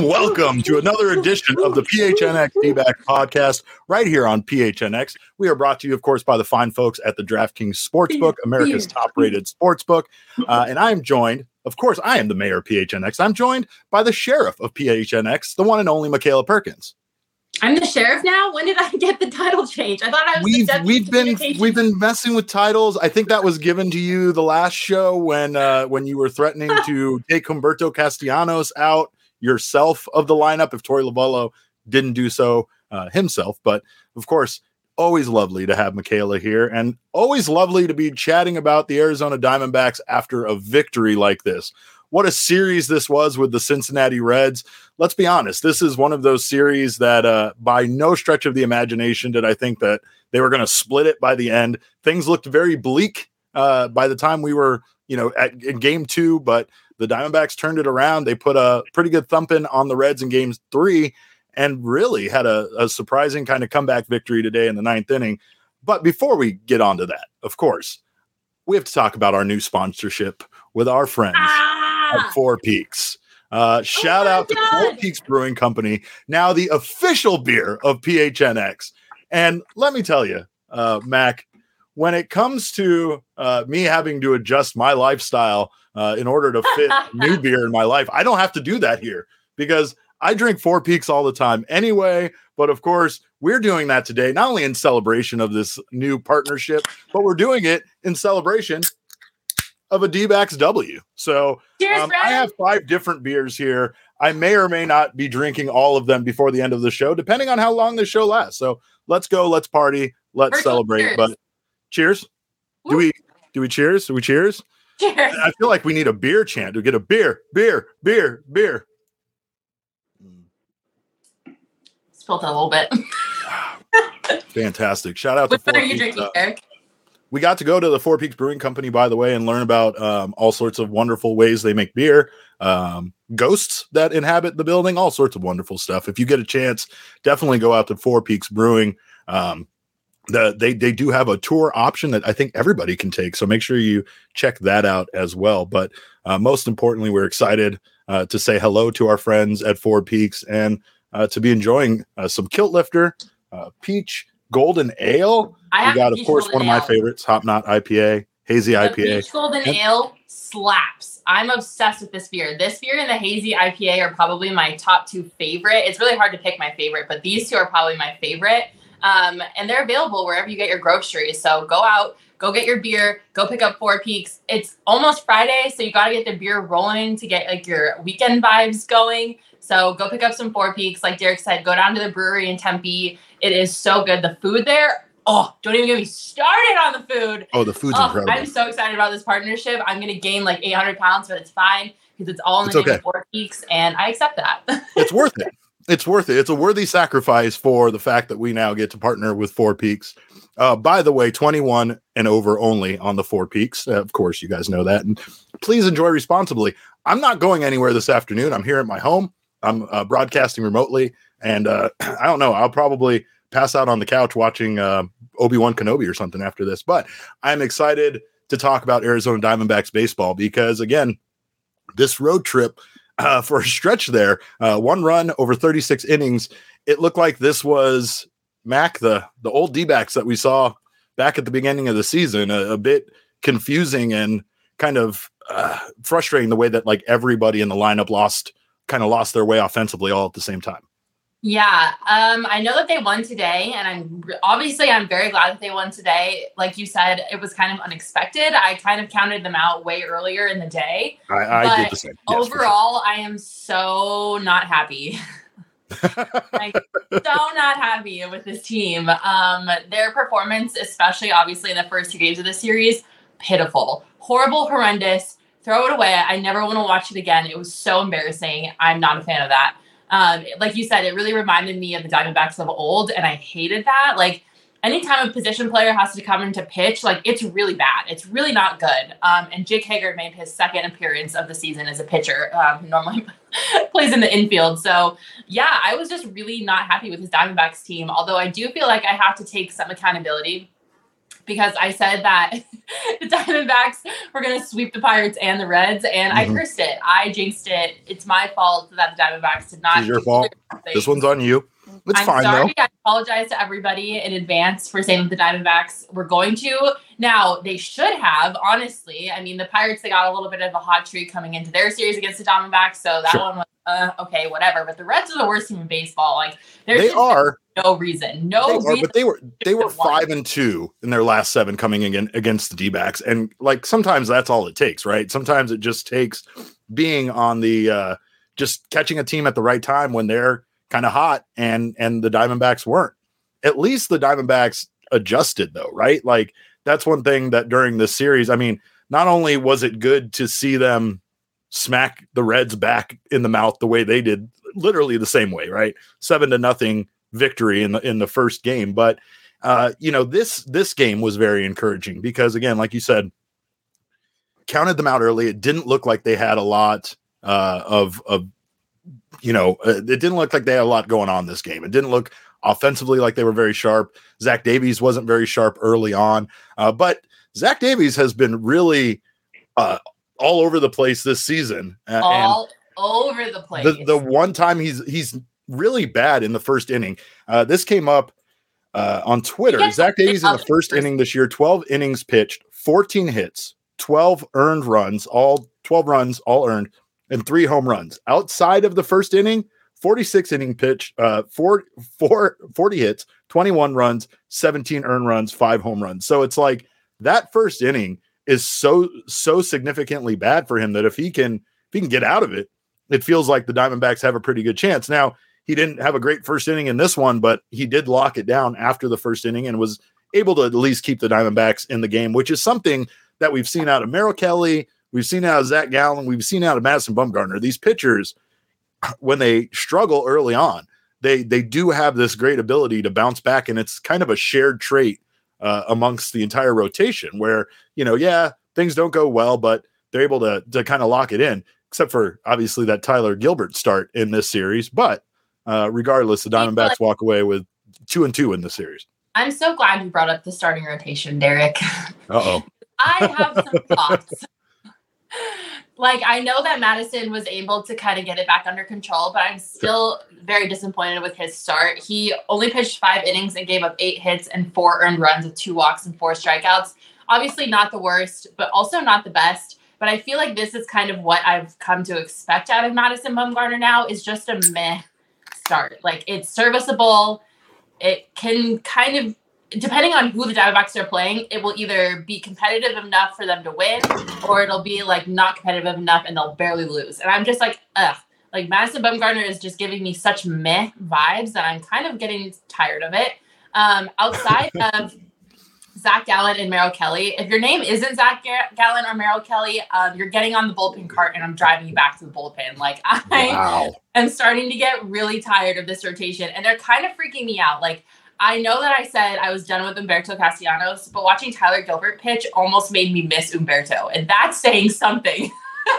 and welcome to another edition of the PHNX D-back podcast right here on PHNX. We are brought to you, of course, by the fine folks at the DraftKings Sportsbook, America's top-rated sportsbook. Uh, and I am joined, of course, I am the mayor of PHNX. I'm joined by the sheriff of PHNX, the one and only Makayla Perkins. I'm the sheriff now. When did I get the title change? I thought I was. We've we've been we've been messing with titles. I think that was given to you the last show when uh, when you were threatening to take Humberto Castellanos out yourself of the lineup if Torey Lovullo didn't do so uh, himself. But of course, always lovely to have Makayla here, and always lovely to be chatting about the Arizona Diamondbacks after a victory like this what a series this was with the Cincinnati Reds. Let's be honest, this is one of those series that, uh, by no stretch of the imagination, did I think that they were going to split it by the end. Things looked very bleak uh, by the time we were, you know, at in game two, but the Diamondbacks turned it around. They put a pretty good thumping on the Reds in game three and really had a, a surprising kind of comeback victory today in the ninth inning. But before we get on to that, of course, we have to talk about our new sponsorship with our friends. Ah! at Four Peaks. Uh, oh shout oh out to Four Peaks Brewing Company, now the official beer of PHNX. And let me tell you, uh, Mac, when it comes to uh, me having to adjust my lifestyle uh, in order to fit new beer in my life, I don't have to do that here because I drink Four Peaks all the time anyway. But of course, we're doing that today, not only in celebration of this new partnership, but we're doing it in celebration of a D-backs W. So Cheers, um, I have five different beers here. I may or may not be drinking all of them before the end of the show, depending on how long the show lasts. So let's go, let's party, let's First celebrate. Cheers. But cheers. Do we do we cheers? Do we cheers? Cheers. I feel like we need a beer chant to get a beer, beer, beer, beer. Spilled a little bit. Fantastic. Shout out what to are you drinking, Eric? we got to go to the Four Peaks Brewing Company, by the way, and learn about um, all sorts of wonderful ways they make beer, um, ghosts that inhabit the building, all sorts of wonderful stuff. If you get a chance, definitely go out to Four Peaks Brewing. Um, the, they they do have a tour option that I think everybody can take, so make sure you check that out as well. But uh, most importantly, we're excited uh, to say hello to our friends at Four Peaks and uh, to be enjoying uh, some Kilt Lifter, uh, Peach Golden Ale. I we got, of course, one of my favorites, Hop Knot IPA, hazy the IPA. Peach Golden and- Ale slaps. I'm obsessed with this beer. This beer and the hazy IPA are probably my top two favorite. It's really hard to pick my favorite, but these two are probably my favorite. Um, and they're available wherever you get your groceries. So go out, go get your beer, go pick up Four Peaks. It's almost Friday, so you got to get the beer rolling to get like your weekend vibes going. So go pick up some Four Peaks. Like Derek said, go down to the brewery in Tempe it is so good. The food there, oh, don't even get me started on the food. Oh, the food's oh, incredible. I'm so excited about this partnership. I'm going to gain like 800 pounds, but it's fine because it's all in the it's name of Four Peaks, and I accept that. it's worth it. It's worth it. It's a worthy sacrifice for the fact that we now get to partner with Four Peaks. Uh, by the way, 21 and over only on the Four Peaks. Uh, of course, you guys know that. And please enjoy responsibly. I'm not going anywhere this afternoon. I'm here at my home. I'm uh, broadcasting remotely. And uh, I don't know. I'll probably pass out on the couch watching uh, Obi Wan Kenobi or something after this. But I'm excited to talk about Arizona Diamondbacks baseball because again, this road trip uh, for a stretch there, uh, one run over 36 innings. It looked like this was Mac the the old D backs that we saw back at the beginning of the season. A, a bit confusing and kind of uh, frustrating the way that like everybody in the lineup lost kind of lost their way offensively all at the same time. Yeah, um, I know that they won today, and I'm obviously I'm very glad that they won today. Like you said, it was kind of unexpected. I kind of counted them out way earlier in the day. I, I did the same. Yes, overall, sure. I am so not happy. like so not happy with this team. Um, their performance, especially obviously in the first two games of the series, pitiful, horrible, horrendous. Throw it away. I never want to watch it again. It was so embarrassing. I'm not a fan of that. Um, like you said, it really reminded me of the Diamondbacks of old, and I hated that. Like anytime a position player has to come into pitch, like it's really bad. It's really not good. Um, and Jake Hager made his second appearance of the season as a pitcher. Um, normally plays in the infield. So yeah, I was just really not happy with his Diamondbacks team. Although I do feel like I have to take some accountability because I said that the Diamondbacks were going to sweep the Pirates and the Reds, and mm-hmm. I cursed it. I jinxed it. It's my fault that the Diamondbacks did not. It's your fault. This one's on you. It's I'm fine sorry. though. I apologize to everybody in advance for saying that the Diamondbacks were going to. Now they should have, honestly. I mean, the Pirates they got a little bit of a hot streak coming into their series against the Diamondbacks, so that sure. one was uh, okay, whatever. But the Reds are the worst team in baseball. Like they are no reason, no reason. Are, but they were they were five and two in their last seven coming in against the D-backs, and like sometimes that's all it takes, right? Sometimes it just takes being on the uh just catching a team at the right time when they're kind of hot and and the Diamondbacks weren't. At least the Diamondbacks adjusted though, right? Like that's one thing that during this series, I mean, not only was it good to see them smack the Reds back in the mouth the way they did, literally the same way, right? 7 to nothing victory in the in the first game, but uh, you know, this this game was very encouraging because again, like you said, counted them out early. It didn't look like they had a lot uh, of of you know, uh, it didn't look like they had a lot going on this game. It didn't look offensively like they were very sharp. Zach Davies wasn't very sharp early on, uh, but Zach Davies has been really uh, all over the place this season. all over the place. The, the, one time he's he's really bad in the first inning. Uh, this came up uh, on Twitter. Zach Davies in the first inning this year, 12 innings pitched, 14 hits, 12 earned runs, all 12 runs, all earned, and three home runs. Outside of the first inning, 46 inning pitch, uh, four, four, 40 hits, 21 runs, 17 earned runs, five home runs. So it's like that first inning is so so significantly bad for him that if he can if he can get out of it, it feels like the Diamondbacks have a pretty good chance. Now he didn't have a great first inning in this one, but he did lock it down after the first inning and was able to at least keep the Diamondbacks in the game, which is something that we've seen out of Merrill Kelly, We've seen out of Zach Gallen. We've seen out of Madison Bumgarner. These pitchers, when they struggle early on, they they do have this great ability to bounce back, and it's kind of a shared trait uh, amongst the entire rotation. Where you know, yeah, things don't go well, but they're able to to kind of lock it in. Except for obviously that Tyler Gilbert start in this series, but uh, regardless, the Diamondbacks walk away with two and two in the series. I'm so glad you brought up the starting rotation, Derek. Uh oh. I have some thoughts like I know that Madison was able to kind of get it back under control, but I'm still very disappointed with his start. He only pitched five innings and gave up eight hits and four earned runs with two walks and four strikeouts. Obviously, not the worst, but also not the best. But I feel like this is kind of what I've come to expect out of Madison Bumgarner now is just a meh start. Like it's serviceable. It can kind of depending on who the Diamondbacks are playing, it will either be competitive enough for them to win, or it'll be like not competitive enough and they'll barely lose. And I'm just like, ugh. Like Madison Bumgarner is just giving me such meh vibes that I'm kind of getting tired of it. Um, outside of Zach Gallen and Merrill Kelly, if your name isn't Zach Gallen or Merrill Kelly, um, you're getting on the bullpen cart and I'm driving you back to the bullpen. Like I wow. am starting to get really tired of this rotation, and they're kind of freaking me out. Like I know that I said I was done with Humberto Castellanos, but watching Tyler Gilbert pitch almost made me miss Humberto, and that's saying something.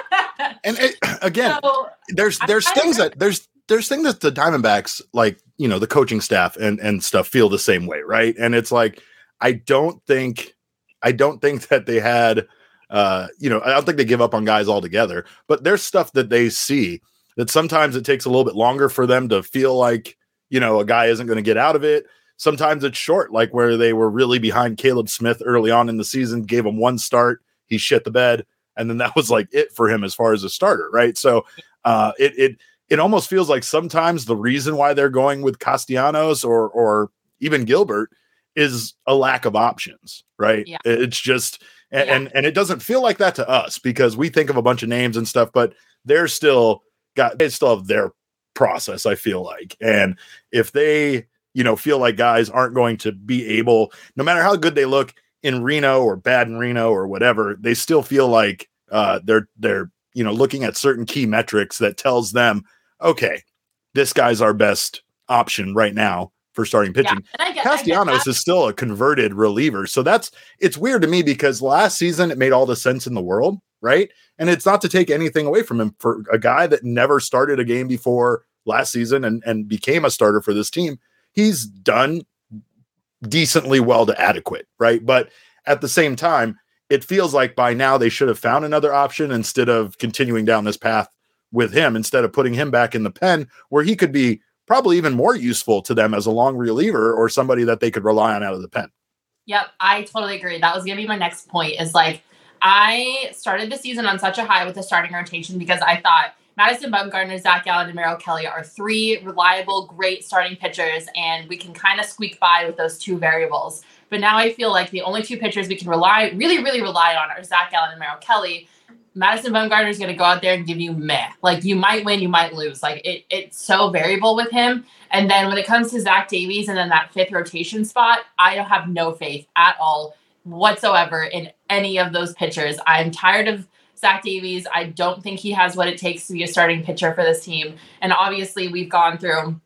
and it, again, so, there's there's things that there's there's things that the Diamondbacks like you know the coaching staff and and stuff feel the same way, right? And it's like I don't think I don't think that they had uh you know I don't think they give up on guys altogether, but there's stuff that they see that sometimes it takes a little bit longer for them to feel like you know a guy isn't going to get out of it Sometimes it's short, like where they were really behind Caleb Smith early on in the season, gave him one start, he shit the bed, and then that was like it for him as far as a starter, right? So uh, it it it almost feels like sometimes the reason why they're going with Castellanos or or even Gilbert is a lack of options, right? Yeah. It's just and, yeah. and and it doesn't feel like that to us because we think of a bunch of names and stuff, but they're still got they still have their process. I feel like, and if they you know, feel like guys aren't going to be able, no matter how good they look in Reno or bad in Reno or whatever, they still feel like uh, they're they're you know looking at certain key metrics that tells them, okay, this guy's our best option right now for starting pitching. Yeah, Castellanos is still a converted reliever, so that's it's weird to me because last season it made all the sense in the world, right? And it's not to take anything away from him for a guy that never started a game before last season and and became a starter for this team he's done decently well to adequate, right? But at the same time, it feels like by now they should have found another option instead of continuing down this path with him, instead of putting him back in the pen where he could be probably even more useful to them as a long reliever or somebody that they could rely on out of the pen. Yep, I totally agree. That was going to be my next point is like I started the season on such a high with the starting rotation because I thought Madison Bumgarner, Zach Gallen, and Merrill Kelly are three reliable, great starting pitchers, and we can kind of squeak by with those two variables. But now I feel like the only two pitchers we can rely, really, really rely on are Zach Gallen and Merrill Kelly. Madison Bumgarner is going to go out there and give you meh. Like you might win, you might lose. Like it, it's so variable with him. And then when it comes to Zach Davies and then that fifth rotation spot, I have no faith at all whatsoever in any of those pitchers. I'm tired of Zach Davies. I don't think he has what it takes to be a starting pitcher for this team. And obviously, we've gone through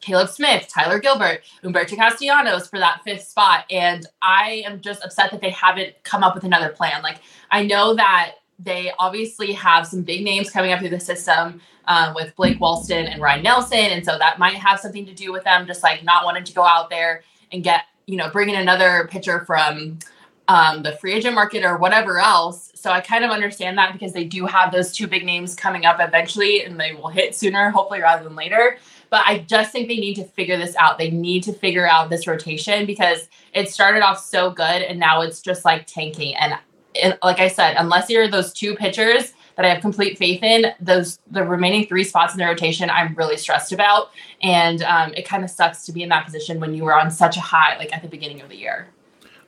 Caleb Smith, Tyler Gilbert, Humberto Castellanos for that fifth spot. And I am just upset that they haven't come up with another plan. Like, I know that they obviously have some big names coming up through the system um, with Blake Walston and Ryne Nelson. And so that might have something to do with them just like not wanting to go out there and get, you know, bring in another pitcher from um, the free agent market or whatever else. So I kind of understand that because they do have those two big names coming up eventually and they will hit sooner, hopefully, rather than later. But I just think they need to figure this out. They need to figure out this rotation because it started off so good and now it's just like tanking. And and like I said, unless you're those two pitchers that I have complete faith in, those the remaining three spots in the rotation, I'm really stressed about, and um, it kind of sucks to be in that position when you were on such a high, like at the beginning of the year.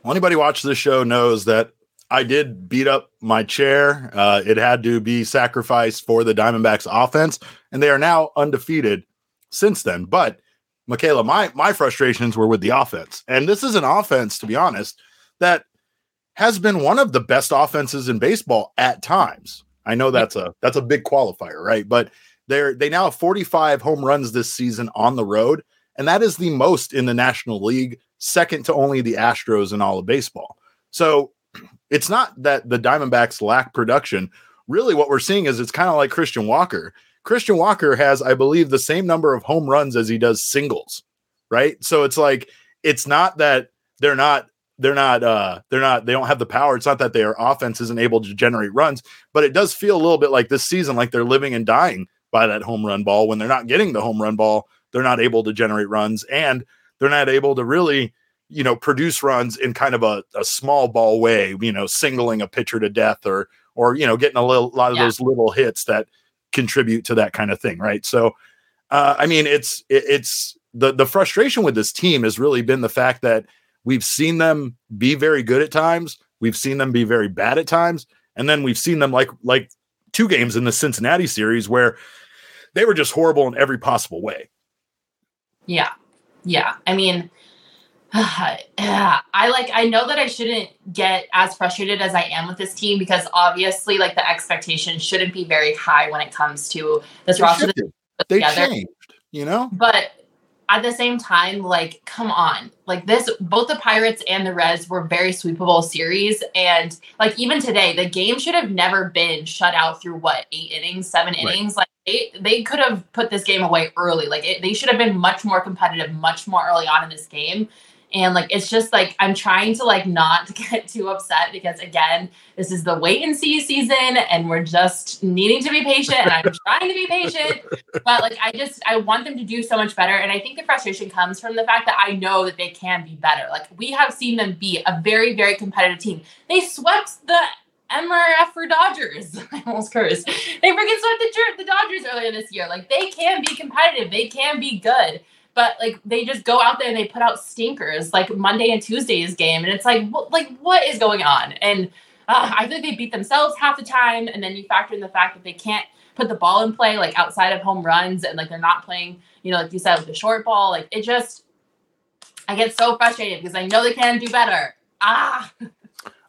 Well, anybody watch this show knows that I did beat up my chair. Uh, it had to be sacrificed for the Diamondbacks offense, and they are now undefeated since then. But Makayla, my my frustrations were with the offense, and this is an offense, to be honest, that has been one of the best offenses in baseball at times. I know that's a that's a big qualifier, right? But they're they now have 45 home runs this season on the road, and that is the most in the National League, second to only the Astros in all of baseball. So it's not that the Diamondbacks lack production. Really, what we're seeing is it's kind of like Christian Walker. Christian Walker has, I believe, the same number of home runs as he does singles, right? So it's like it's not that they're not they're not uh they're not they don't have the power it's not that their offense isn't able to generate runs but it does feel a little bit like this season like they're living and dying by that home run ball when they're not getting the home run ball they're not able to generate runs and they're not able to really you know produce runs in kind of a, a small ball way you know singling a pitcher to death or or you know getting a little lot of yeah. those little hits that contribute to that kind of thing right so uh, i mean it's it, it's the the frustration with this team has really been the fact that We've seen them be very good at times. We've seen them be very bad at times, and then we've seen them like like two games in the Cincinnati series where they were just horrible in every possible way. Yeah, yeah. I mean, yeah, I like. I know that I shouldn't get as frustrated as I am with this team because obviously, like the expectation shouldn't be very high when it comes to this they roster. They changed, you know. But at the same time, like, come on. Like this, both the Pirates and the Reds were very sweepable series. And like even today, the game should have never been shut out through what, eight innings, seven right. innings? Like they, they could have put this game away early. Like it, they should have been much more competitive, much more early on in this game and like it's just like i'm trying to like not get too upset because again this is the wait and see season and we're just needing to be patient and i'm trying to be patient but like i just i want them to do so much better and i think the frustration comes from the fact that i know that they can be better like we have seen them be a very very competitive team they swept the MRF for Dodgers. I almost cursed. They freaking swept the, the Dodgers earlier this year. Like they can be competitive. They can be good but like they just go out there and they put out stinkers like Monday and Tuesday's game, and it's like, what, like what is going on? And uh, I think they beat themselves half the time, and then you factor in the fact that they can't put the ball in play like outside of home runs, and like they're not playing, you know, like you said with the short ball. Like it just, I get so frustrated because I know they can do better. Ah.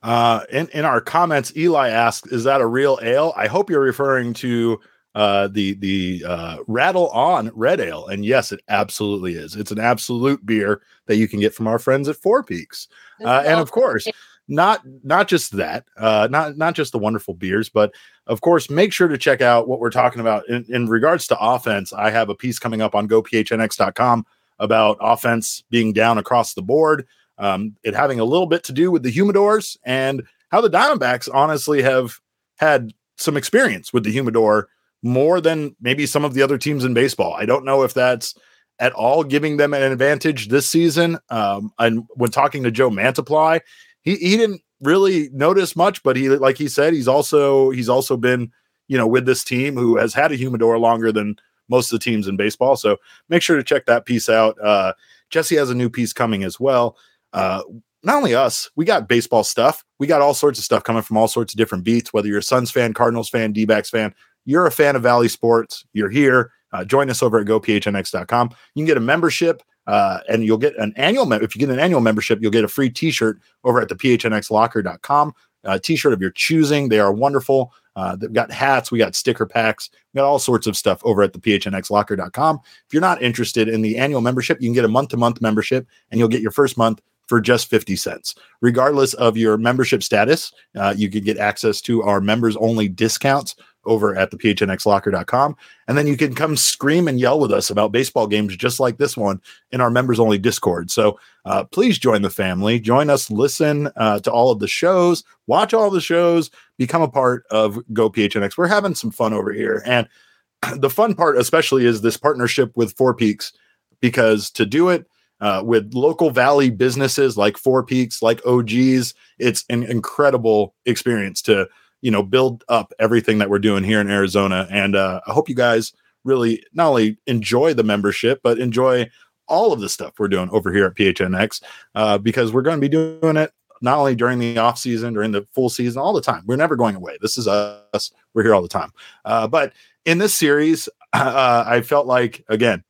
Uh, in, in our comments, Eli asks, "Is that a real ale?" I hope you're referring to uh, the the uh, Rattle On Red Ale, and yes, it absolutely is. It's an absolute beer that you can get from our friends at Four Peaks, uh, and of course, not not just that, uh, not not just the wonderful beers, but of course, make sure to check out what we're talking about in, in regards to offense. I have a piece coming up on GoPHNX.com about offense being down across the board. Um, it having a little bit to do with the humidors and how the Diamondbacks honestly have had some experience with the humidor more than maybe some of the other teams in baseball. I don't know if that's at all giving them an advantage this season. Um, and when talking to Joe Mantiply, he, he didn't really notice much, but he, like he said, he's also, he's also been, you know, with this team who has had a humidor longer than most of the teams in baseball. So make sure to check that piece out. Uh, Jesse has a new piece coming as well. Uh, not only us, we got baseball stuff. We got all sorts of stuff coming from all sorts of different beats, whether you're a Suns fan, Cardinals fan, D backs fan, you're a fan of Valley Sports, you're here. Uh, join us over at gophnx.com. You can get a membership uh, and you'll get an annual. If you get an annual membership, you'll get a free T-shirt over at the phnxlocker.com. A T-shirt of your choosing. They are wonderful. Uh, they've got hats. We got sticker packs. We got all sorts of stuff over at the phnxlocker.com. If you're not interested in the annual membership, you can get a month-to-month membership, and you'll get your first month for just 50 cents. Regardless of your membership status, uh, you can get access to our members only discounts over at the phnxlocker.com. And then you can come scream and yell with us about baseball games just like this one in our members only Discord. So uh, please join the family, join us, listen uh, to all of the shows, watch all the shows, become a part of Go PHNX. We're having some fun over here. And the fun part, especially, is this partnership with Four Peaks, because to do it, uh, with local valley businesses like Four Peaks, like OGeez, it's an incredible experience to you know build up everything that we're doing here in Arizona. And uh, I hope you guys really not only enjoy the membership but enjoy all of the stuff we're doing over here at PHNX uh, because we're going to be doing it not only during the off season, during the full season, all the time. We're never going away. This is us. We're here all the time. Uh, but in this series, uh, I felt like again,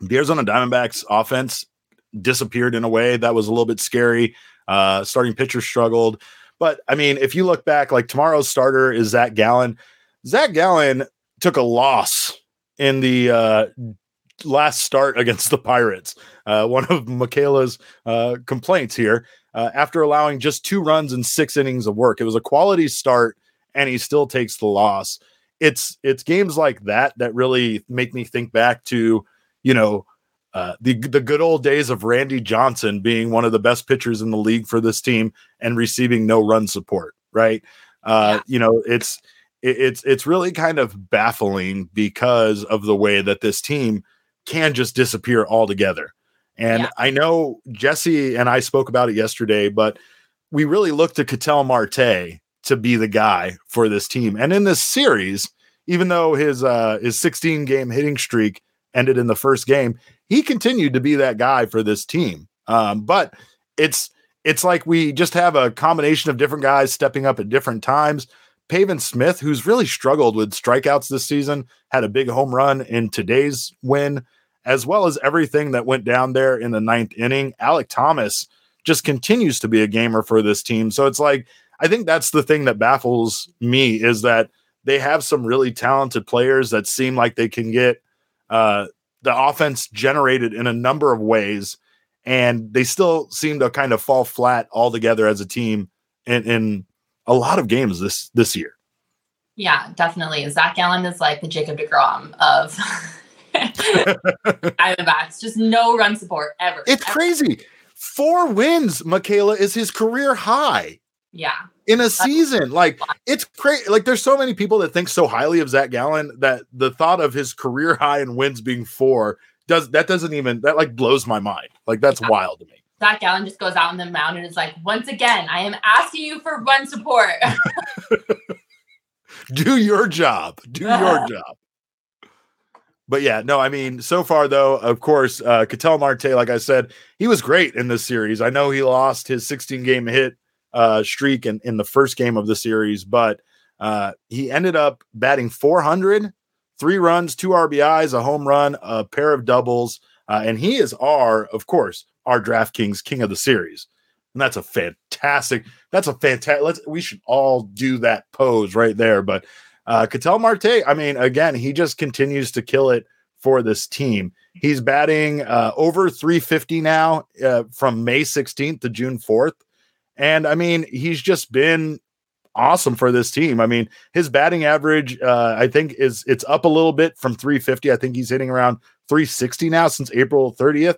the Arizona Diamondbacks offense disappeared in a way that was a little bit scary. Uh, starting pitcher struggled. But I mean, if you look back, like tomorrow's starter is Zach Gallen. Zach Gallen took a loss in the uh, last start against the Pirates. Uh, one of Makayla's uh, complaints here uh, after allowing just two runs and six innings of work. It was a quality start, and he still takes the loss. It's it's games like that that really make me think back to you know uh, the the good old days of Randy Johnson being one of the best pitchers in the league for this team and receiving no run support, right? Uh, yeah. You know, it's it, it's it's really kind of baffling because of the way that this team can just disappear altogether. And yeah. I know Jesse and I spoke about it yesterday, but we really look to Ketel Marte to be the guy for this team. And in this series, even though his uh, his 16 game hitting streak ended in the first game, he continued to be that guy for this team. Um, but it's it's like we just have a combination of different guys stepping up at different times. Pavin Smith, who's really struggled with strikeouts this season, had a big home run in today's win, as well as everything that went down there in the ninth inning. Alek Thomas just continues to be a gamer for this team. So it's like, I think that's the thing that baffles me is that they have some really talented players that seem like they can get uh, the offense generated in a number of ways, and they still seem to kind of fall flat altogether as a team in, in a lot of games this this year. Yeah, definitely. Zach Gallen is like the Jacob DeGrom of Diamondbacks. Just no run support ever. It's ever. crazy. Four wins, Makayla, is his career high. Yeah. In a season. Like it's crazy. Like there's so many people that think so highly of Zach Gallen that the thought of his career high in wins being four does that doesn't even that like blows my mind. Like that's yeah. wild to me. Zach Gallen just goes out on the mound and is like, once again, I am asking you for run support. Do your job. Do your job. But yeah, no, I mean, so far though, of course, uh Ketel Marte, like I said, he was great in this series. I know he lost his 16 game hit uh, streak in, in the first game of the series, but uh, he ended up batting 400, three runs, two RBIs, a home run, a pair of doubles. Uh, and he is our, of course, our DraftKings king of the series. And that's a fantastic, that's a fantastic, let's, we should all do that pose right there. But uh, Ketel Marte, I mean, again, he just continues to kill it for this team. He's batting uh, over 350 now uh, from May 16th to June 4th. And I mean, he's just been awesome for this team. I mean, his batting average, uh, I think, is it's up a little bit from 350. I think he's hitting around 360 now since April 30th.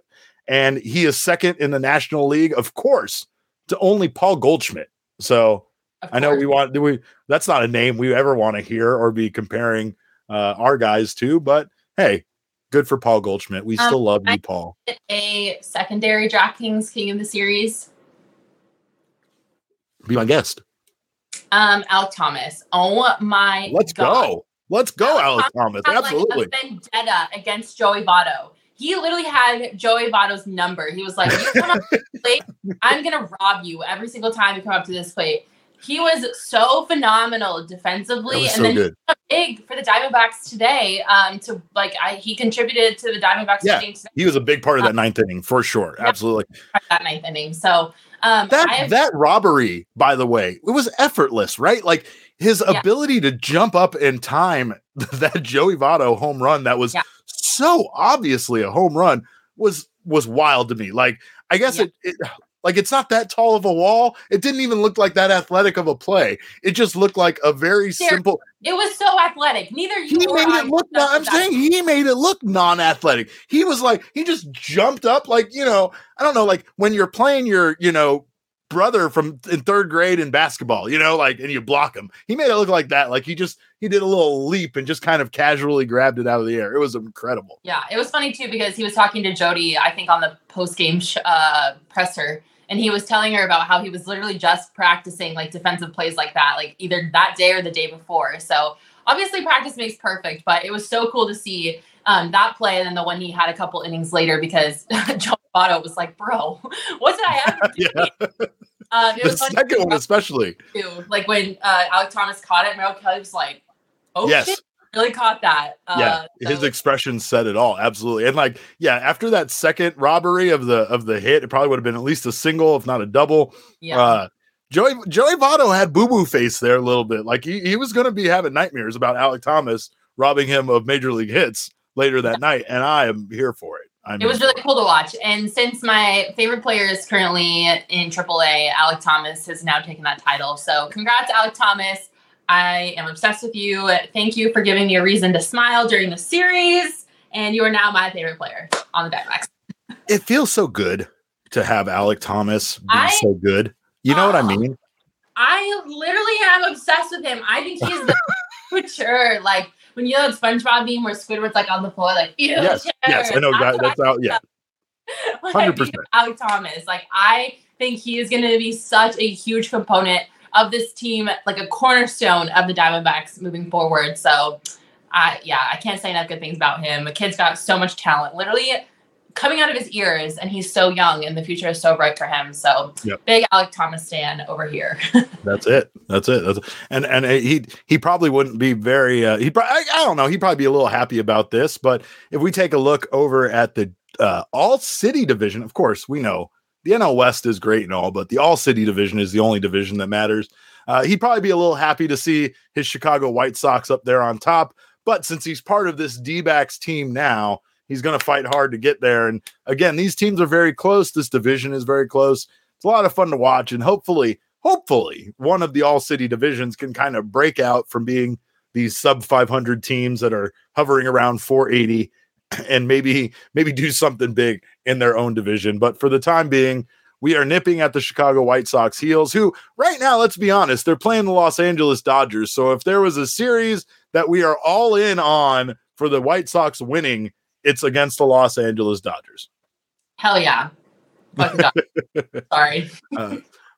And he is second in the National League, of course, to only Paul Goldschmidt. So I know we want do we that's not a name we ever want to hear or be comparing uh, our guys to, but hey, good for Paul Goldschmidt. We um, still love you, Paul. A secondary DraftKings King of the Series. Be my guest. Um, Alek Thomas. Oh my! Let's God. go. Let's go, Alek Thomas. Thomas. Absolutely. Like vendetta against Joey Votto. He literally had Joey Votto's number. He was like, "You come up to plate, I'm gonna rob you every single time you come up to this plate." He was so phenomenal defensively, and so then good. big for the Diamondbacks today. Um, to like, I he contributed to the Diamondbacks. Yeah, he was a big part of that ninth inning for sure. Absolutely, that ninth inning. So um, that have, that robbery, by the way, it was effortless, right? Like his yeah. ability to jump up in time that Joey Votto home run that was yeah. so obviously a home run was was wild to me. Like I guess yeah. it, it like it's not that tall of a wall. It didn't even look like that athletic of a play. It just looked like a very simple. It was so athletic. Neither you he made it look. Non, I'm saying he made it look non-athletic. He was like he just jumped up like you know I don't know like when you're playing your you know brother from in third grade in basketball, you know, like and you block him. He made it look like that. Like he just he did a little leap and just kind of casually grabbed it out of the air. It was incredible. Yeah, it was funny too because he was talking to Jody, I think on the post game sh- uh, presser, and he was telling her about how he was literally just practicing like defensive plays like that, like either that day or the day before. So obviously practice makes perfect, but it was so cool to see um, that play and then the one he had a couple innings later because Joe Votto was like, "Bro, what did I have yeah. Um, the second one, especially, too. like when uh, Alek Thomas caught it, Merrill Kelly was like, "Oh yes. shit, really caught that." Uh, yeah, so. his expression said it all, absolutely. And like, yeah, after that second robbery of the of the hit, it probably would have been at least a single, if not a double. Yeah. Uh, Joey Joey Votto had boo boo face there a little bit, like he he was going to be having nightmares about Alek Thomas robbing him of major league hits later that night, and I am here for it. I'm it was really cool to watch. And since my favorite player is currently in AAA, Alek Thomas has now taken that title. So congrats, Alek Thomas. I am obsessed with you. Thank you for giving me a reason to smile during the series. And you are now my favorite player on the Diamondbacks. It feels so good to have Alek Thomas be I, so good. You know uh, what I oh, mean? I literally am obsessed with him. I think he's the mature, like when you know SpongeBob meme where Squidward's like on the floor, like yes, yes, I know that, that's out. Yeah, hundred percent. Alek Thomas, like I think he is going to be such a huge component of this team, like a cornerstone of the Diamondbacks moving forward. So, I yeah, I can't say enough good things about him. The kid's got so much talent. Literally, coming out of his ears, and he's so young, and the future is so bright for him. So yep. big Alek Thomas stan over here. That's it. That's it. That's it. and and he he probably wouldn't be very. Uh, he I, I don't know. He'd probably be a little happy about this. But if we take a look over at the uh, All City division, of course we know the NL West is great and all, but the All City division is the only division that matters. Uh, he'd probably be a little happy to see his Chicago White Sox up there on top. But since he's part of this D backs team now, He's going to fight hard to get there. And again, these teams are very close. This division is very close. It's a lot of fun to watch. And hopefully, hopefully, one of the all city divisions can kind of break out from being these sub 500 teams that are hovering around 480 and maybe maybe do something big in their own division. But for the time being, we are nipping at the Chicago White Sox heels, who right now, let's be honest, they're playing the Los Angeles Dodgers. So if there was a series that we are all in on for the White Sox winning, it's against the Los Angeles Dodgers. Hell yeah. Sorry. Uh,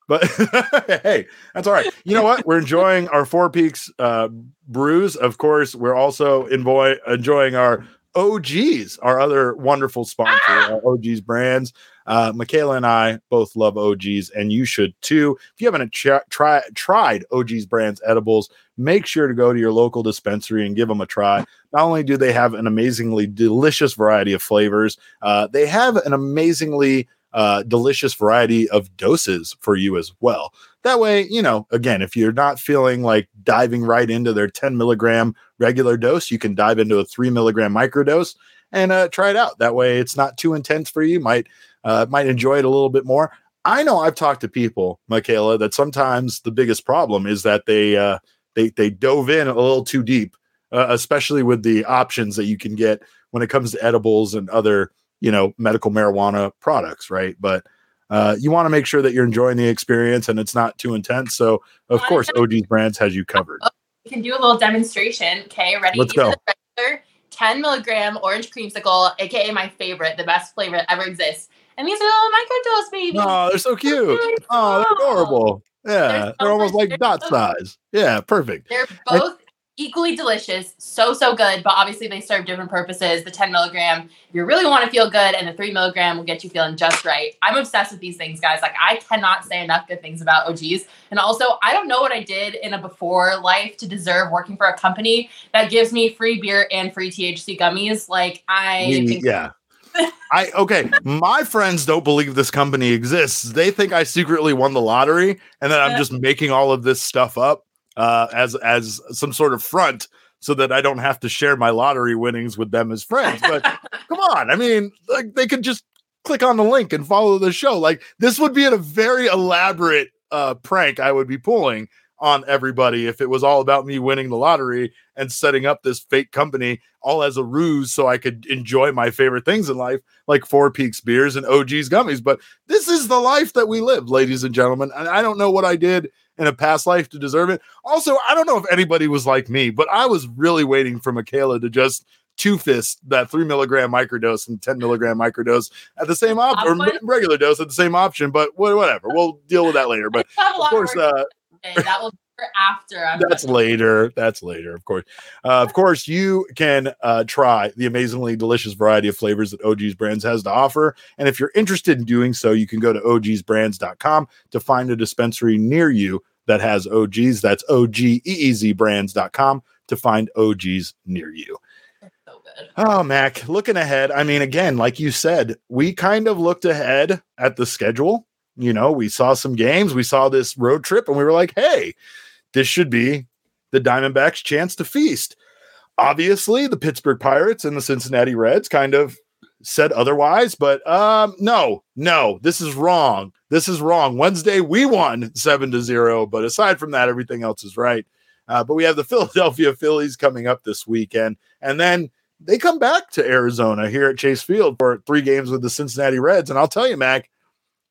but hey, that's all right. You know what? We're enjoying our Four Peaks uh, brews. Of course, we're also enjoy- enjoying our OGeez, our other wonderful sponsor, ah! OGeez brands. Uh, Michaela and I both love OGeez, and you should too. If you haven't ch- try, tried OGeez brands edibles, make sure to go to your local dispensary and give them a try. Not only do they have an amazingly delicious variety of flavors, uh, they have an amazingly uh, delicious variety of doses for you as well. That way, you know, again, if you're not feeling like diving right into their 10 milligram regular dose, you can dive into a three milligram microdose and uh, try it out. That way, it's not too intense for you. Might uh, might enjoy it a little bit more. I know I've talked to people, Makayla, that sometimes the biggest problem is that they uh, they they dove in a little too deep uh, especially with the options that you can get when it comes to edibles and other, you know, medical marijuana products, right? But uh, you want to make sure that you're enjoying the experience and it's not too intense. So, of course, OGeez Brands has you covered. We can do a little demonstration. Okay, ready? Let's go. 10 milligram orange creamsicle, aka my favorite, the best flavor that ever exists. And these are little microdose babies. Oh, they're so cute. Oh, they're adorable. Yeah, they're, so they're almost like dot size. Yeah, perfect. They're both equally delicious, so so good. But obviously, they serve different purposes. The 10 milligram, if you really want to feel good, and the three milligram will get you feeling just right. I'm obsessed with these things, guys. Like I cannot say enough good things about OGeez. And also, I don't know what I did in a before life to deserve working for a company that gives me free beer and free THC gummies. Like I, think- yeah. I okay. My friends don't believe this company exists. They think I secretly won the lottery and that I'm just making all of this stuff up uh, as as some sort of front so that I don't have to share my lottery winnings with them as friends. But come on, I mean, like they could just click on the link and follow the show. Like this would be a very elaborate uh, prank I would be pulling on everybody if it was all about me winning the lottery and setting up this fake company all as a ruse so I could enjoy my favorite things in life, like Four Peaks beers and OGeez gummies. But this is the life that we live, ladies and gentlemen. And I don't know what I did in a past life to deserve it. Also, I don't know if anybody was like me, but I was really waiting for Makayla to just two fist that three milligram microdose and 10 milligram microdose at the same option or regular dose at the same option, but whatever. We'll deal with that later. But of course, uh, that will after. I'm That's later. That's later, of course. Uh, of course, you can uh, try the amazingly delicious variety of flavors that OGeez Brands has to offer. And if you're interested in doing so, you can go to ogeezbrands.com to find a dispensary near you that has OGeez. That's OGEEZbrands.com to find OGeez near you. Oh, Mac, looking ahead. I mean, again, like you said, we kind of looked ahead at the schedule. You know, we saw some games, we saw this road trip, and we were like, hey, this should be the Diamondbacks' chance to feast. Obviously, the Pittsburgh Pirates and the Cincinnati Reds kind of said otherwise, but um, no, no, this is wrong. This is wrong. Wednesday, we won seven to zero, but aside from that, everything else is right. Uh, but we have the Philadelphia Phillies coming up this weekend, and then they come back to Arizona here at Chase Field for three games with the Cincinnati Reds. And I'll tell you, Mac,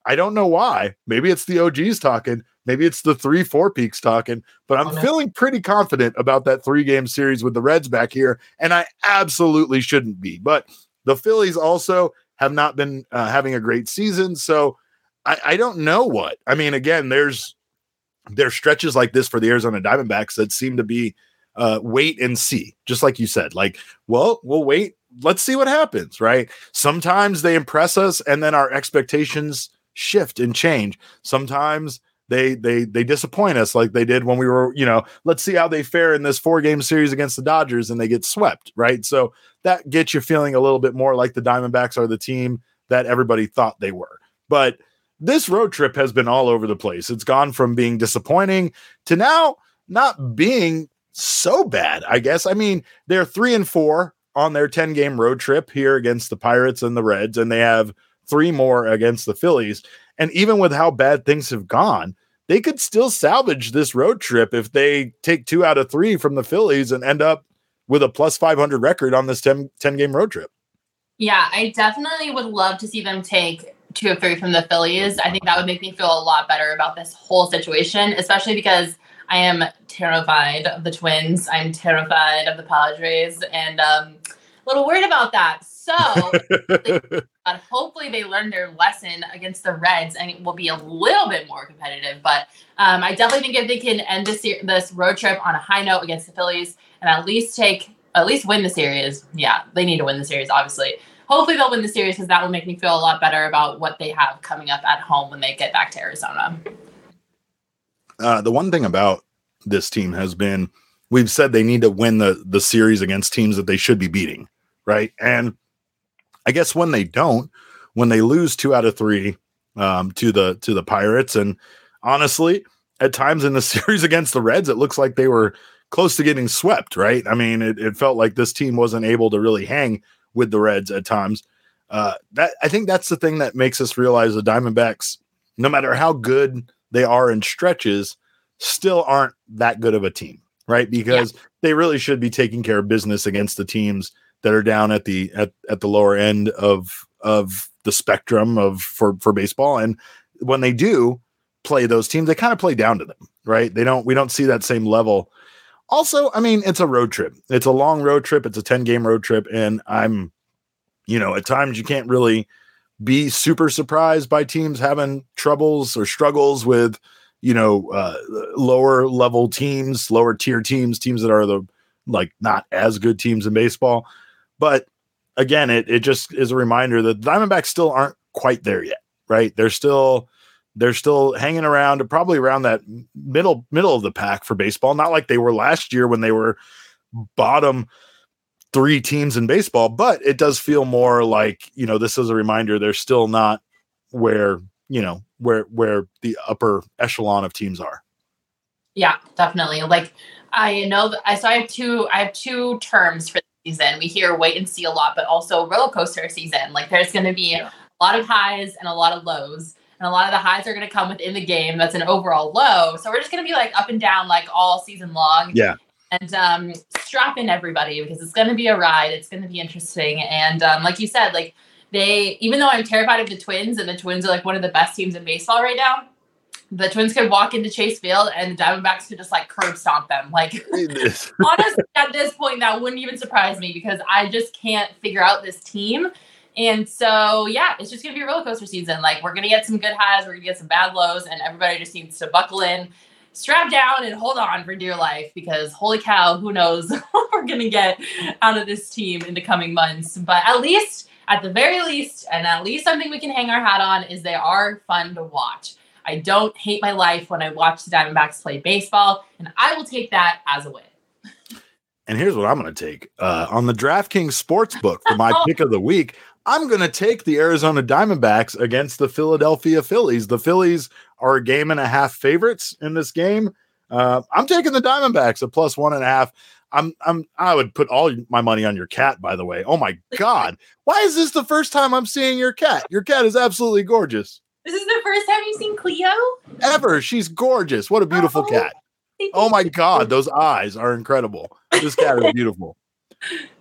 I don't know why. Maybe it's the OGeez talking. Maybe it's the three four peaks talking, but I'm oh, feeling pretty confident about that three game series with the Reds back here. And I absolutely shouldn't be. But the Phillies also have not been uh, having a great season. So I, I don't know what. I mean, again, there's there's stretches like this for the Arizona Diamondbacks that seem to be uh, wait and see, just like you said. Like, well, we'll wait. Let's see what happens, right? Sometimes they impress us, and then our expectations shift and change. Sometimes they they they disappoint us like they did when we were you know let's see how they fare in this four game series against the dodgers and they get swept right? So that gets you feeling a little bit more like the diamondbacks are the team that everybody thought they were. But this road trip has been all over the place. It's gone from being disappointing to now not being so bad i guess. I mean they're three and four on their 10 game road trip here against the pirates and the reds and they have three more against the phillies and even with how bad things have gone, they could still salvage this road trip if they take two out of three from the Phillies and end up with a plus 500 record on this 10, 10 game road trip. Yeah, I definitely would love to see them take two or three from the Phillies. I think that would make me feel a lot better about this whole situation, especially because I am terrified of the Twins. I'm terrified of the Padres and um, a little worried about that. So hopefully they learned their lesson against the Reds and it will be a little bit more competitive. But um, I definitely think if they can end this this road trip on a high note against the Phillies and at least take at least win the series. Yeah, they need to win the series, obviously. Hopefully they'll win the series because that will make me feel a lot better about what they have coming up at home when they get back to Arizona. Uh, the one thing about this team has been we've said they need to win the the series against teams that they should be beating, right? And I guess when they don't, when they lose two out of three um, to the to the Pirates, and honestly, at times in the series against the Reds, it looks like they were close to getting swept. Right? I mean, it, it felt like this team wasn't able to really hang with the Reds at times. Uh, that I think that's the thing that makes us realize the Diamondbacks, no matter how good they are in stretches, still aren't that good of a team. right? Because yeah. they really should be taking care of business against the teams that are down at the at, at the lower end of of the spectrum of for for baseball. And when they do play those teams, they kind of play down to them, right? They don't we don't see that same level. Also, I mean, it's a road trip. It's a long road trip. It's a 10 game road trip. And I'm, you know, at times you can't really be super surprised by teams having troubles or struggles with, you know, uh, lower level teams, lower tier teams, teams that are the like not as good teams in baseball. But again, it it just is a reminder that the Diamondbacks still aren't quite there yet, right? They're still they're still hanging around, probably around that middle middle of the pack for baseball. Not like they were last year when they were bottom three teams in baseball, but it does feel more like you know this is a reminder they're still not where you know where where the upper echelon of teams are. Yeah, definitely. Like I know that I so I have two I have two terms for season. We hear wait and see a lot, but also roller coaster season. Like there's going to be yeah. a lot of highs and a lot of lows. And a lot of the highs are going to come within the game. That's an overall low. So we're just going to be like up and down like all season long. Yeah and um, strap in everybody because it's going to be a ride. It's going to be interesting. And um, like you said, like they, even though I'm terrified of the Twins, and the Twins are like one of the best teams in baseball right now, the Twins could walk into Chase Field and the Diamondbacks could just like curb stomp them. Like, honestly, at this point, that wouldn't even surprise me because I just can't figure out this team. And so, yeah, it's just gonna be a roller coaster season. Like, we're gonna get some good highs, we're gonna get some bad lows, and everybody just needs to buckle in strap down and hold on for dear life because holy cow, who knows what we're going to get out of this team in the coming months. But at least, at the very least, and at least something we can hang our hat on is they are fun to watch. I don't hate my life when I watch the Diamondbacks play baseball, and I will take that as a win. And here's what I'm going to take uh, on the DraftKings Sportsbook for my pick of the week. I'm going to take the Arizona Diamondbacks against the Philadelphia Phillies. The Phillies are a game and a half favorites in this game. Uh, I'm taking the Diamondbacks at plus one and a half. I'm I'm I would put all my money on your cat, by the way. Oh my god. Why is this the first time I'm seeing your cat? Your cat is absolutely gorgeous. This is the first time you've seen Cleo? Ever. She's gorgeous. What a beautiful oh, cat. Oh my god, those eyes are incredible. This cat is beautiful.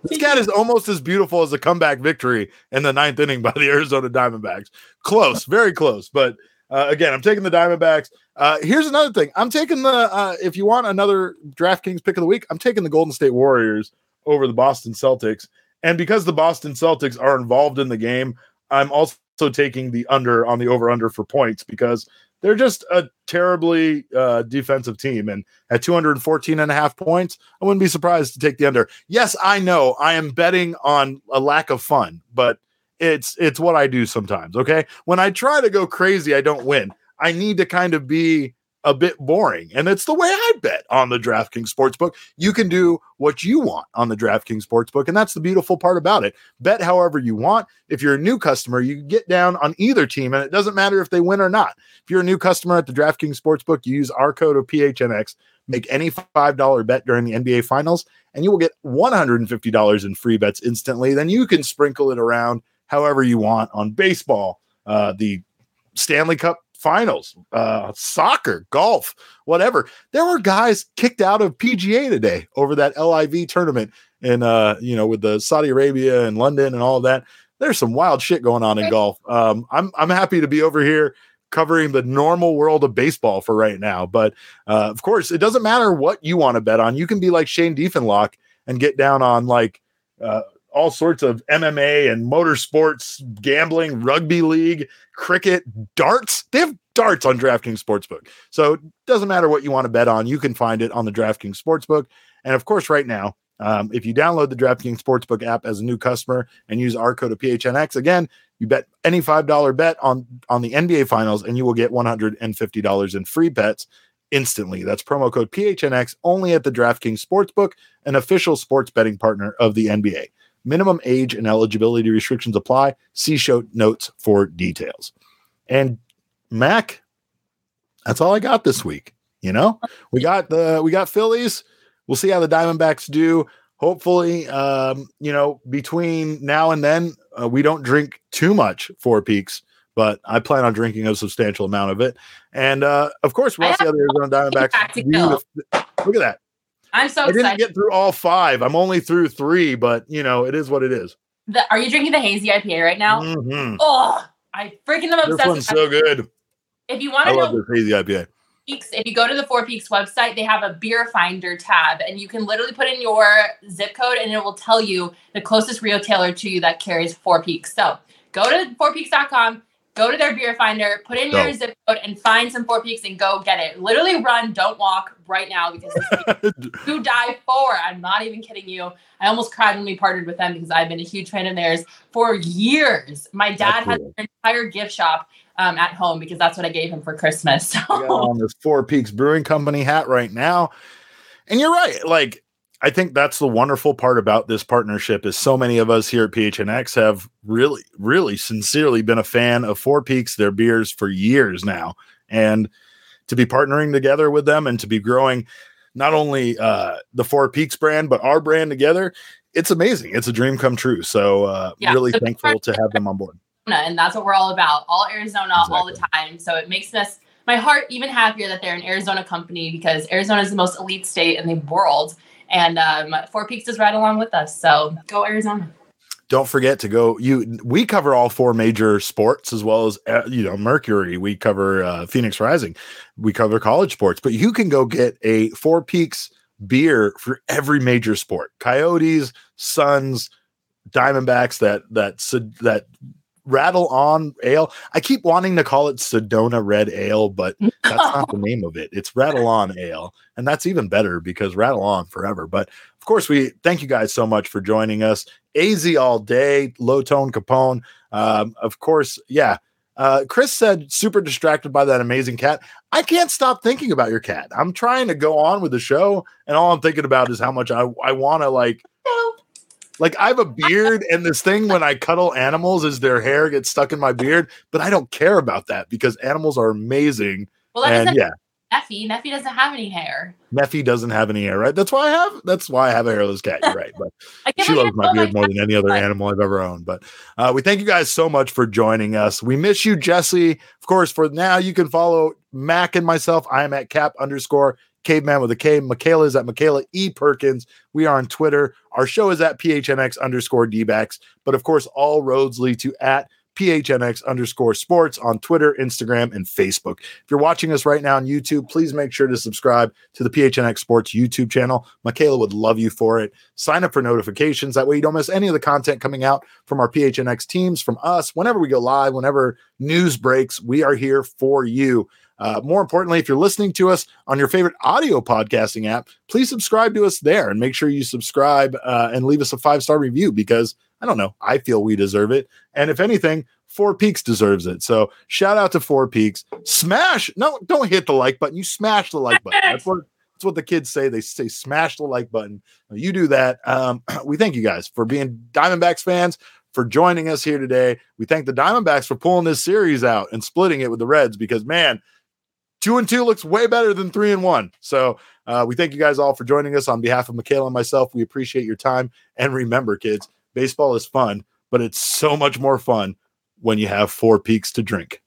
This cat is almost as beautiful as a comeback victory in the ninth inning by the Arizona Diamondbacks. Close, very close, but uh, again, I'm taking the Diamondbacks. Uh, here's another thing. I'm taking the uh, if you want another DraftKings pick of the week, I'm taking the Golden State Warriors over the Boston Celtics. And because the Boston Celtics are involved in the game, I'm also taking the under on the over under for points because they're just a terribly uh, defensive team. And at 214 and a half points, I wouldn't be surprised to take the under. Yes, I know I am betting on a lack of fun, but it's it's what I do sometimes. Okay. When I try to go crazy, I don't win. I need to kind of be a bit boring. And it's the way I bet on the DraftKings Sportsbook. You can do what you want on the DraftKings Sportsbook. And that's the beautiful part about it. Bet however you want. If you're a new customer, you can get down on either team, and it doesn't matter if they win or not. If you're a new customer at the DraftKings Sportsbook, you use our code of PHNX, make any $5 bet during the NBA Finals, and you will get $150 in free bets instantly. Then you can sprinkle it around however you want on baseball, uh, the Stanley Cup finals, uh, soccer, golf, whatever. There were guys kicked out of PGA today over that LIV tournament, and uh, you know, with the Saudi Arabia and London and all that. There's some wild shit going on in golf. Um, I'm I'm happy to be over here covering the normal world of baseball for right now. But uh, of course, it doesn't matter what you want to bet on. You can be like Shane Diefenloch and get down on like uh, all sorts of MMA and motorsports, gambling, rugby league, cricket, darts. They have darts on DraftKings Sportsbook. So it doesn't matter what you want to bet on, you can find it on the DraftKings Sportsbook. And of course, right now, um, if you download the DraftKings Sportsbook app as a new customer and use our code of PHNX, again, you bet any $5 bet on, on the NBA Finals and you will get $150 in free bets instantly. That's promo code PHNX only at the DraftKings Sportsbook, an official sports betting partner of the NBA. Minimum age and eligibility restrictions apply. See show notes for details. And Mac, that's all I got this week. You know, we got the we got Phillies. We'll see how the Diamondbacks do. Hopefully, um, you know, between now and then, uh, we don't drink too much Four Peaks, but I plan on drinking a substantial amount of it. And uh, of course, we'll see how the Arizona Diamondbacks. Look at that. I'm so I didn't get through all five. I'm only through three, but you know, it is what it is. The, are you drinking the hazy IPA right now? Mhm. Oh, I freaking am obsessed. This one's so good. If you want to know this crazy IPA. Peaks, if you go to the Four Peaks website, they have a beer finder tab, and you can literally put in your zip code, and it will tell you the closest retailer to you that carries Four Peaks. So go to fourpeaks.com, go to their beer finder, put in your zip code, and find some Four Peaks and go get it. Literally run, don't walk right now because it's who die for. I'm not even kidding you. I almost cried when we partnered with them because I've been a huge fan of theirs for years. My dad has an entire gift shop um, at home because that's what I gave him for Christmas. So on this Four Peaks Brewing Company hat right now. And you're right. Like, I think that's the wonderful part about this partnership is so many of us here at PHNX have really, really sincerely been a fan of Four Peaks, their beers for years now. And to be partnering together with them and to be growing not only uh, the Four Peaks brand, but our brand together, it's amazing. It's a dream come true. So uh, Yeah. really So- thankful to have them on board. and that's what we're all about all arizona all the time so it makes us my heart even happier that they're an arizona company because arizona is the most elite state in the world and um, four peaks is right along with us so go arizona. Don't forget to go you we cover all four major sports as well as uh, you know mercury. We cover uh, phoenix rising. We cover college sports but you can go get a four peaks beer for every major sport. Coyotes suns diamondbacks that that that rattle on ale. I keep wanting to call it sedona red ale but that's not the name of it. It's rattle on ale and that's even better because rattle on forever. But of course we thank you guys so much for joining us. Az all day low tone capone. Um, of course yeah uh, chris said super distracted by that amazing cat. I can't stop thinking about your cat. I'm trying to go on with the show and all i'm thinking about is how much i, I want to like like I have a beard, and this thing when I cuddle animals is their hair gets stuck in my beard, but I don't care about that because animals are amazing. well that And yeah, Neffy. Neffy doesn't have any hair Neffy doesn't have any hair, right? That's why I have. That's why I have a hairless cat. You're right, but she loves my beard my more than any other animal I've ever owned. But uh, we thank you guys so much for joining us. We miss you, Jesse. Of course, for now, you can follow Mac and myself. I am at cap underscore caveman with a K. Makayla is at Makayla E. Perkins. We are on Twitter. Our show is at PHNX underscore Dbacks. But of course, all roads lead to at PHNX underscore sports on Twitter, Instagram, and Facebook. If you're watching us right now on YouTube, please make sure to subscribe to the PHNX Sports YouTube channel. Makayla would love you for it. Sign up for notifications. That way you don't miss any of the content coming out from our PHNX teams, from us. Whenever we go live, whenever news breaks, we are here for you. Uh, more importantly, if you're listening to us on your favorite audio podcasting app, please subscribe to us there and make sure you subscribe uh, and leave us a five star review because I don't know, I feel we deserve it. And if anything, Four Peaks deserves it. So shout out to Four Peaks. Smash! No, don't hit the like button. You smash the like button. That's what that's what the kids say. They say smash the like button. You do that. Um, we thank you guys for being Diamondbacks fans for joining us here today. We thank the Diamondbacks for pulling this series out and splitting it with the Reds because man, two and two looks way better than three and one. So uh, we thank you guys all for joining us on behalf of Makayla and myself. We appreciate your time. And remember, kids, baseball is fun, but it's so much more fun when you have four peaks to drink.